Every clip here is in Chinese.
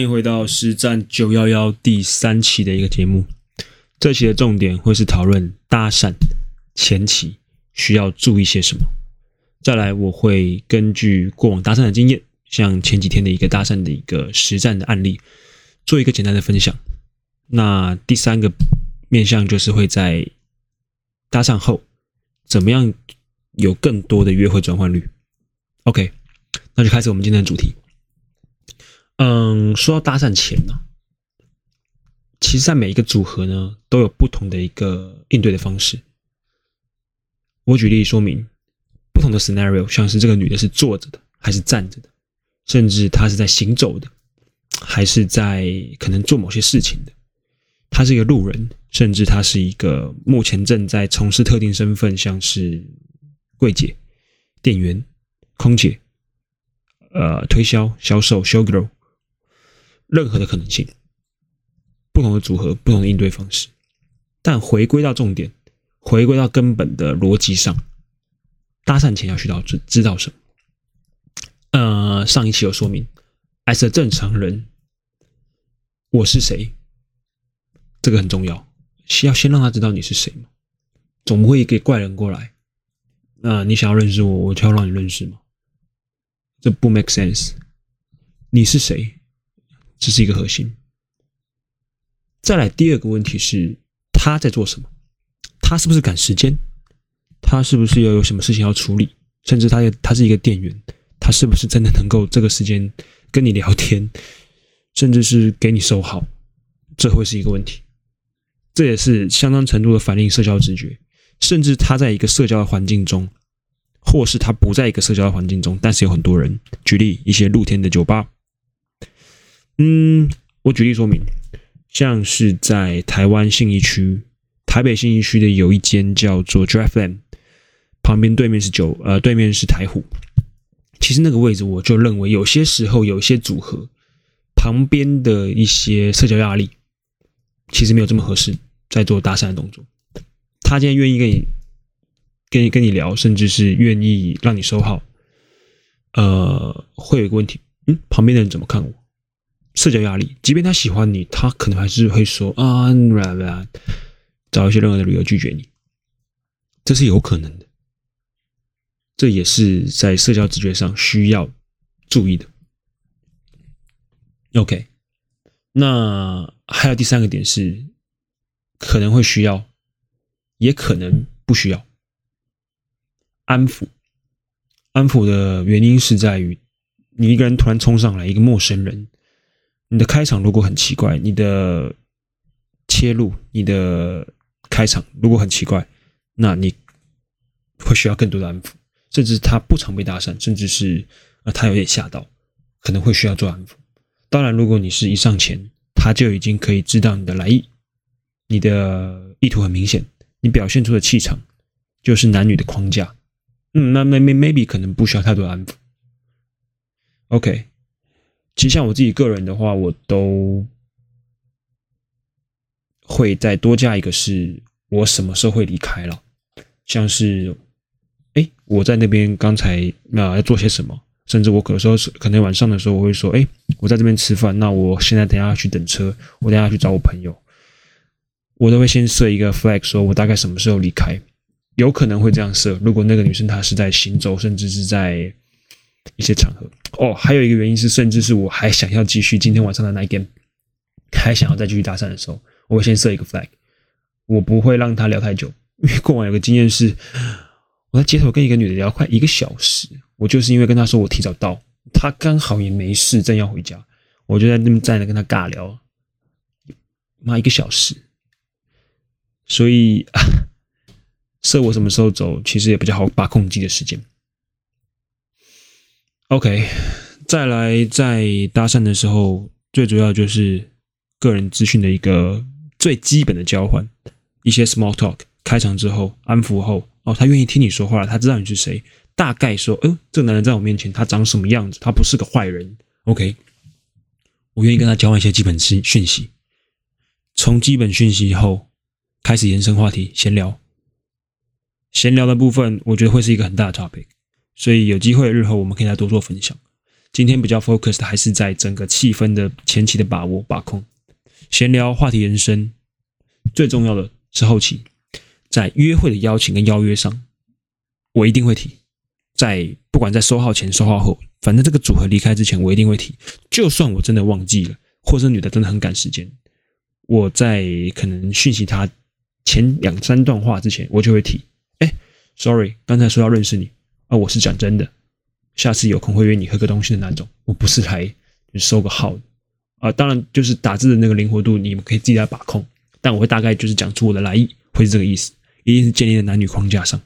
欢迎回到实战九幺幺第三期的一个节目。这期的重点会是讨论搭讪前期需要注意些什么。再来，我会根据过往搭讪的经验，像前几天的一个搭讪的一个实战的案例，做一个简单的分享。那第三个面向就是会在搭讪后，怎么样有更多的约会转换率？OK，那就开始我们今天的主题。嗯，说到搭讪前呢，其实，在每一个组合呢，都有不同的一个应对的方式。我举例说明，不同的 scenario，像是这个女的是坐着的，还是站着的，甚至她是在行走的，还是在可能做某些事情的。她是一个路人，甚至她是一个目前正在从事特定身份，像是柜姐、店员、空姐，呃，推销、销售、show girl。任何的可能性，不同的组合，不同的应对方式，但回归到重点，回归到根本的逻辑上，搭讪前要需要知知道什么？呃，上一期有说明，as a 正常人，我是谁？这个很重要，需要先让他知道你是谁嘛？总不会给怪人过来，那、呃、你想要认识我，我就要让你认识吗？这不 make sense。你是谁？这是一个核心。再来第二个问题是，他在做什么？他是不是赶时间？他是不是要有什么事情要处理？甚至他他是一个店员，他是不是真的能够这个时间跟你聊天，甚至是给你收好？这会是一个问题。这也是相当程度的反映社交直觉。甚至他在一个社交的环境中，或是他不在一个社交的环境中，但是有很多人。举例一些露天的酒吧。嗯，我举例说明，像是在台湾信义区、台北信义区的有一间叫做 Draftland，旁边对面是酒，呃，对面是台虎。其实那个位置，我就认为有些时候有一些组合旁边的一些社交压力，其实没有这么合适，在做搭讪的动作。他今天愿意跟你、跟你、跟你聊，甚至是愿意让你收号，呃，会有一个问题，嗯，旁边的人怎么看我？社交压力，即便他喜欢你，他可能还是会说啊，找一些任何的理由拒绝你，这是有可能的。这也是在社交直觉上需要注意的。OK，那还有第三个点是，可能会需要，也可能不需要安抚。安抚的原因是在于，你一个人突然冲上来，一个陌生人。你的开场如果很奇怪，你的切入、你的开场如果很奇怪，那你会需要更多的安抚，甚至他不常被搭讪，甚至是呃他有点吓到，可能会需要做安抚。当然，如果你是一上前，他就已经可以知道你的来意，你的意图很明显，你表现出的气场就是男女的框架，嗯，那 maybe maybe 可能不需要太多安抚。OK。其实像我自己个人的话，我都会再多加一个是，我什么时候会离开了？像是，哎，我在那边刚才那要做些什么？甚至我有时候可能晚上的时候，我会说，哎，我在这边吃饭，那我现在等下去等车，我等下去找我朋友，我都会先设一个 flag，说我大概什么时候离开，有可能会这样设。如果那个女生她是在行走，甚至是在。一些场合哦，还有一个原因是，甚至是我还想要继续今天晚上的 night game，还想要再继续搭讪的时候，我会先设一个 flag，我不会让他聊太久，因为过往有个经验是，我在街头跟一个女的聊快一个小时，我就是因为跟她说我提早到，她刚好也没事，正要回家，我就在那边站着跟她尬聊，妈一个小时，所以设我什么时候走，其实也比较好把控自己的时间。OK，再来，在搭讪的时候，最主要就是个人资讯的一个最基本的交换，一些 small talk，开场之后安抚后，哦，他愿意听你说话了，他知道你是谁，大概说，哦，这个男人在我面前，他长什么样子，他不是个坏人。OK，我愿意跟他交换一些基本讯讯息，从基本讯息后开始延伸话题，闲聊，闲聊的部分，我觉得会是一个很大的 topic。所以有机会日后我们可以再多做分享。今天比较 focus 的还是在整个气氛的前期的把握把控，闲聊话题延伸，最重要的是后期，在约会的邀请跟邀约上，我一定会提，在不管在收号前收号后，反正这个组合离开之前，我一定会提，就算我真的忘记了，或者女的真的很赶时间，我在可能讯息她前两三段话之前，我就会提，哎，sorry，刚才说要认识你啊，我是讲真的。下次有空会约你喝个东西的那种，我不是来收个号的啊。当然，就是打字的那个灵活度，你们可以自己来把控。但我会大概就是讲出我的来意，会是这个意思，一定是建立在男女框架上。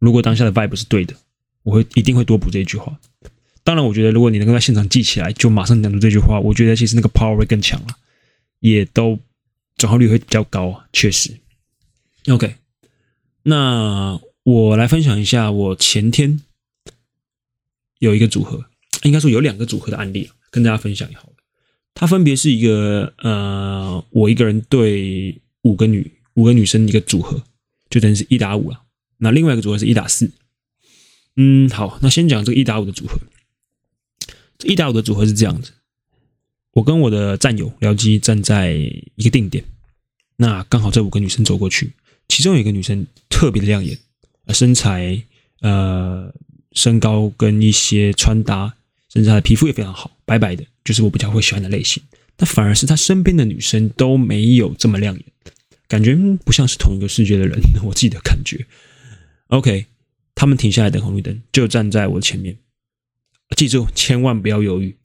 如果当下的 vibe 是对的，我会一定会多补这一句话。当然，我觉得如果你能够在现场记起来，就马上讲出这句话，我觉得其实那个 power 会更强了，也都转化率会比较高。确实，OK，那我来分享一下我前天。有一个组合，应该说有两个组合的案例跟大家分享一下。它分别是一个呃，我一个人对五个女五个女生一个组合，就等于是一打五了。那另外一个组合是一打四。嗯，好，那先讲这个一打五的组合。这一打五的组合是这样子：我跟我的战友僚机站在一个定点，那刚好这五个女生走过去，其中有一个女生特别的亮眼，身材呃。身高跟一些穿搭，甚至她的皮肤也非常好，白白的，就是我比较会喜欢的类型。但反而是他身边的女生都没有这么亮眼，感觉不像是同一个世界的人。我自己的感觉。OK，他们停下来等红绿灯，就站在我前面。记住，千万不要犹豫，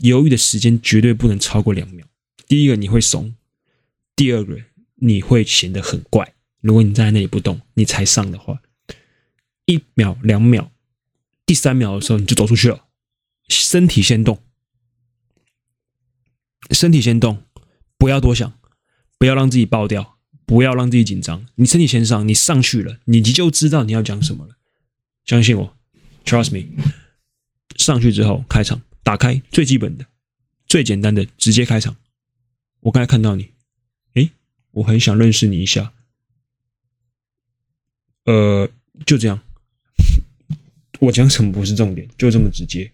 犹豫的时间绝对不能超过两秒。第一个你会怂，第二个你会显得很怪。如果你站在那里不动，你才上的话，一秒两秒。第三秒的时候，你就走出去了，身体先动，身体先动，不要多想，不要让自己爆掉，不要让自己紧张。你身体先上，你上去了，你就知道你要讲什么了。相信我，Trust me。上去之后开场，打开最基本的、最简单的，直接开场。我刚才看到你，诶，我很想认识你一下。呃，就这样。我讲什么不是重点，就这么直接，因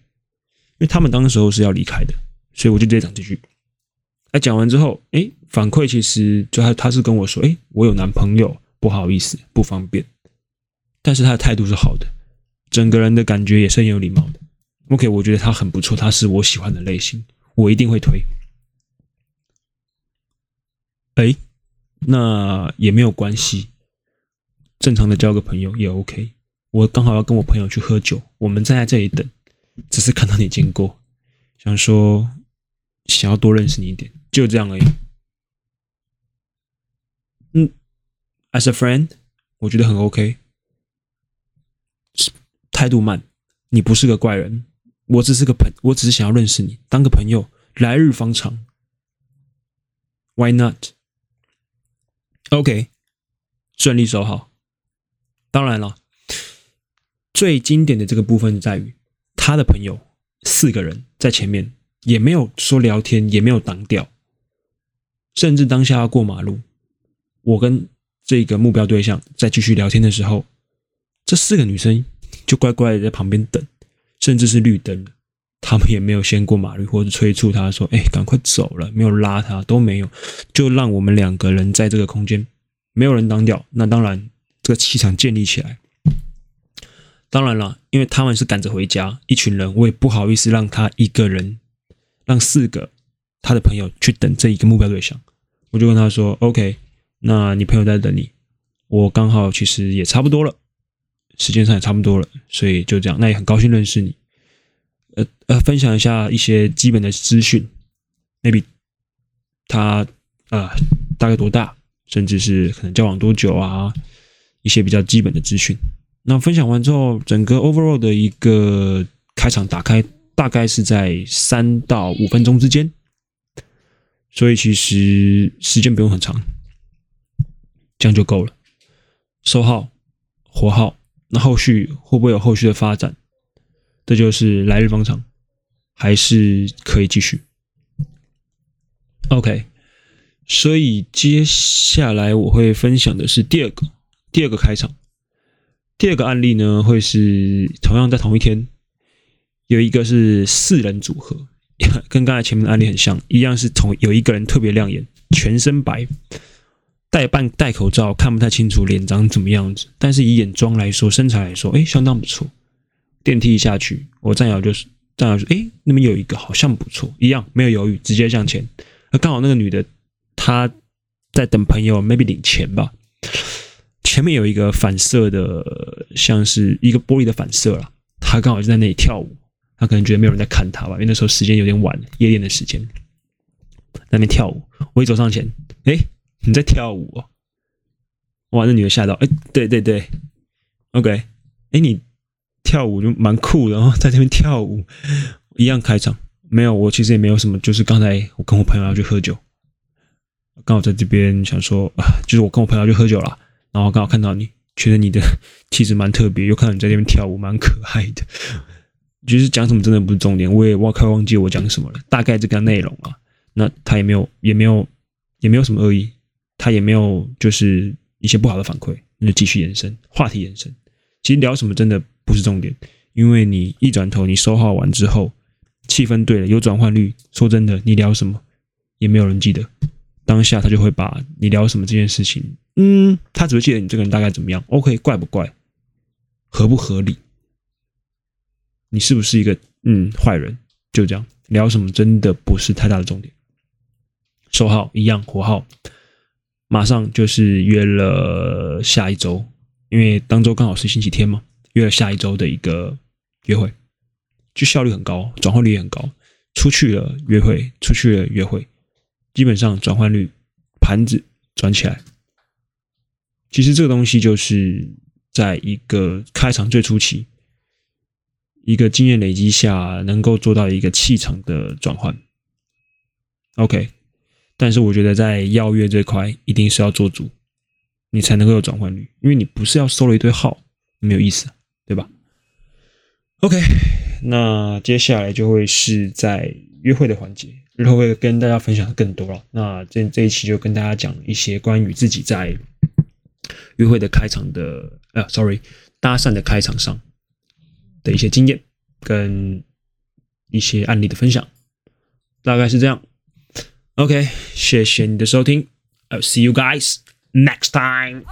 为他们当时候是要离开的，所以我就直接讲这句。哎，讲完之后，哎，反馈其实就他他是跟我说，哎，我有男朋友，不好意思，不方便。但是他的态度是好的，整个人的感觉也是很有礼貌的。OK，我觉得他很不错，他是我喜欢的类型，我一定会推。哎，那也没有关系，正常的交个朋友也 OK。我刚好要跟我朋友去喝酒，我们站在这里等，只是看到你经过，想说想要多认识你一点，就这样而已。嗯，as a friend，我觉得很 OK。态度慢，你不是个怪人，我只是个朋，我只是想要认识你，当个朋友，来日方长。Why not？OK，顺利收好。当然了。最经典的这个部分在于，他的朋友四个人在前面，也没有说聊天，也没有挡掉，甚至当下要过马路，我跟这个目标对象在继续聊天的时候，这四个女生就乖乖的在旁边等，甚至是绿灯了，他们也没有先过马路或者催促他说：“哎，赶快走了。”没有拉他，都没有，就让我们两个人在这个空间，没有人挡掉，那当然这个气场建立起来。当然了，因为他们是赶着回家，一群人，我也不好意思让他一个人，让四个他的朋友去等这一个目标对象。我就跟他说：“OK，那你朋友在等你，我刚好其实也差不多了，时间上也差不多了，所以就这样。那也很高兴认识你，呃呃，分享一下一些基本的资讯，maybe 他啊、大概多大，甚至是可能交往多久啊，一些比较基本的资讯。”那分享完之后，整个 overall 的一个开场打开大概是在三到五分钟之间，所以其实时间不用很长，这样就够了。收号，活号，那后续会不会有后续的发展？这就是来日方长，还是可以继续。OK，所以接下来我会分享的是第二个，第二个开场。第二个案例呢，会是同样在同一天，有一个是四人组合，跟刚才前面的案例很像，一样是同有一个人特别亮眼，全身白，戴半戴口罩，看不太清楚脸长怎么样子，但是以眼妆来说，身材来说，哎，相当不错。电梯一下去，我战友就是战友说，哎，那边有一个好像不错，一样没有犹豫，直接向前。那刚好那个女的她在等朋友，maybe 领钱吧。前面有一个反射的，像是一个玻璃的反射啦，他刚好就在那里跳舞，他可能觉得没有人在看他吧，因为那时候时间有点晚，夜店的时间，那边跳舞。我一走上前，哎。你在跳舞哦？哇，那女的吓到，哎，对对对，OK，哎，你跳舞就蛮酷的哦，在这边跳舞，一样开场，没有，我其实也没有什么，就是刚才我跟我朋友要去喝酒，刚好在这边想说啊，就是我跟我朋友要去喝酒了，然后刚好看到你，觉得你的 气质蛮特别，又看到你在那边跳舞，蛮可爱的，就是讲什么真的不是重点，我也忘快忘记我讲什么了，大概这个内容啊，那他也没有，也没有，也没有什么恶意。他也没有就是一些不好的反馈，那就继续延伸话题延伸。其实聊什么真的不是重点，因为你一转头，你收号完之后，气氛对了，有转换率。说真的，你聊什么也没有人记得，当下他就会把你聊什么这件事情，嗯，他只会记得你这个人大概怎么样。OK，怪不怪？合不合理？你是不是一个嗯坏人？就这样聊什么真的不是太大的重点。收号一样火号。马上就是约了下一周，因为当周刚好是星期天嘛，约了下一周的一个约会，就效率很高，转换率也很高。出去了约会，出去了约会，基本上转换率盘子转起来。其实这个东西就是在一个开场最初期，一个经验累积下，能够做到一个气场的转换。OK。但是我觉得在邀约这块一定是要做足，你才能够有转换率，因为你不是要收了一堆号，没有意思，对吧？OK，那接下来就会是在约会的环节，日后会跟大家分享更多了。那这这一期就跟大家讲一些关于自己在约会的开场的，呃，sorry，搭讪的开场上的一些经验跟一些案例的分享，大概是这样。OK，谢谢你的收听，I'll see you guys next time.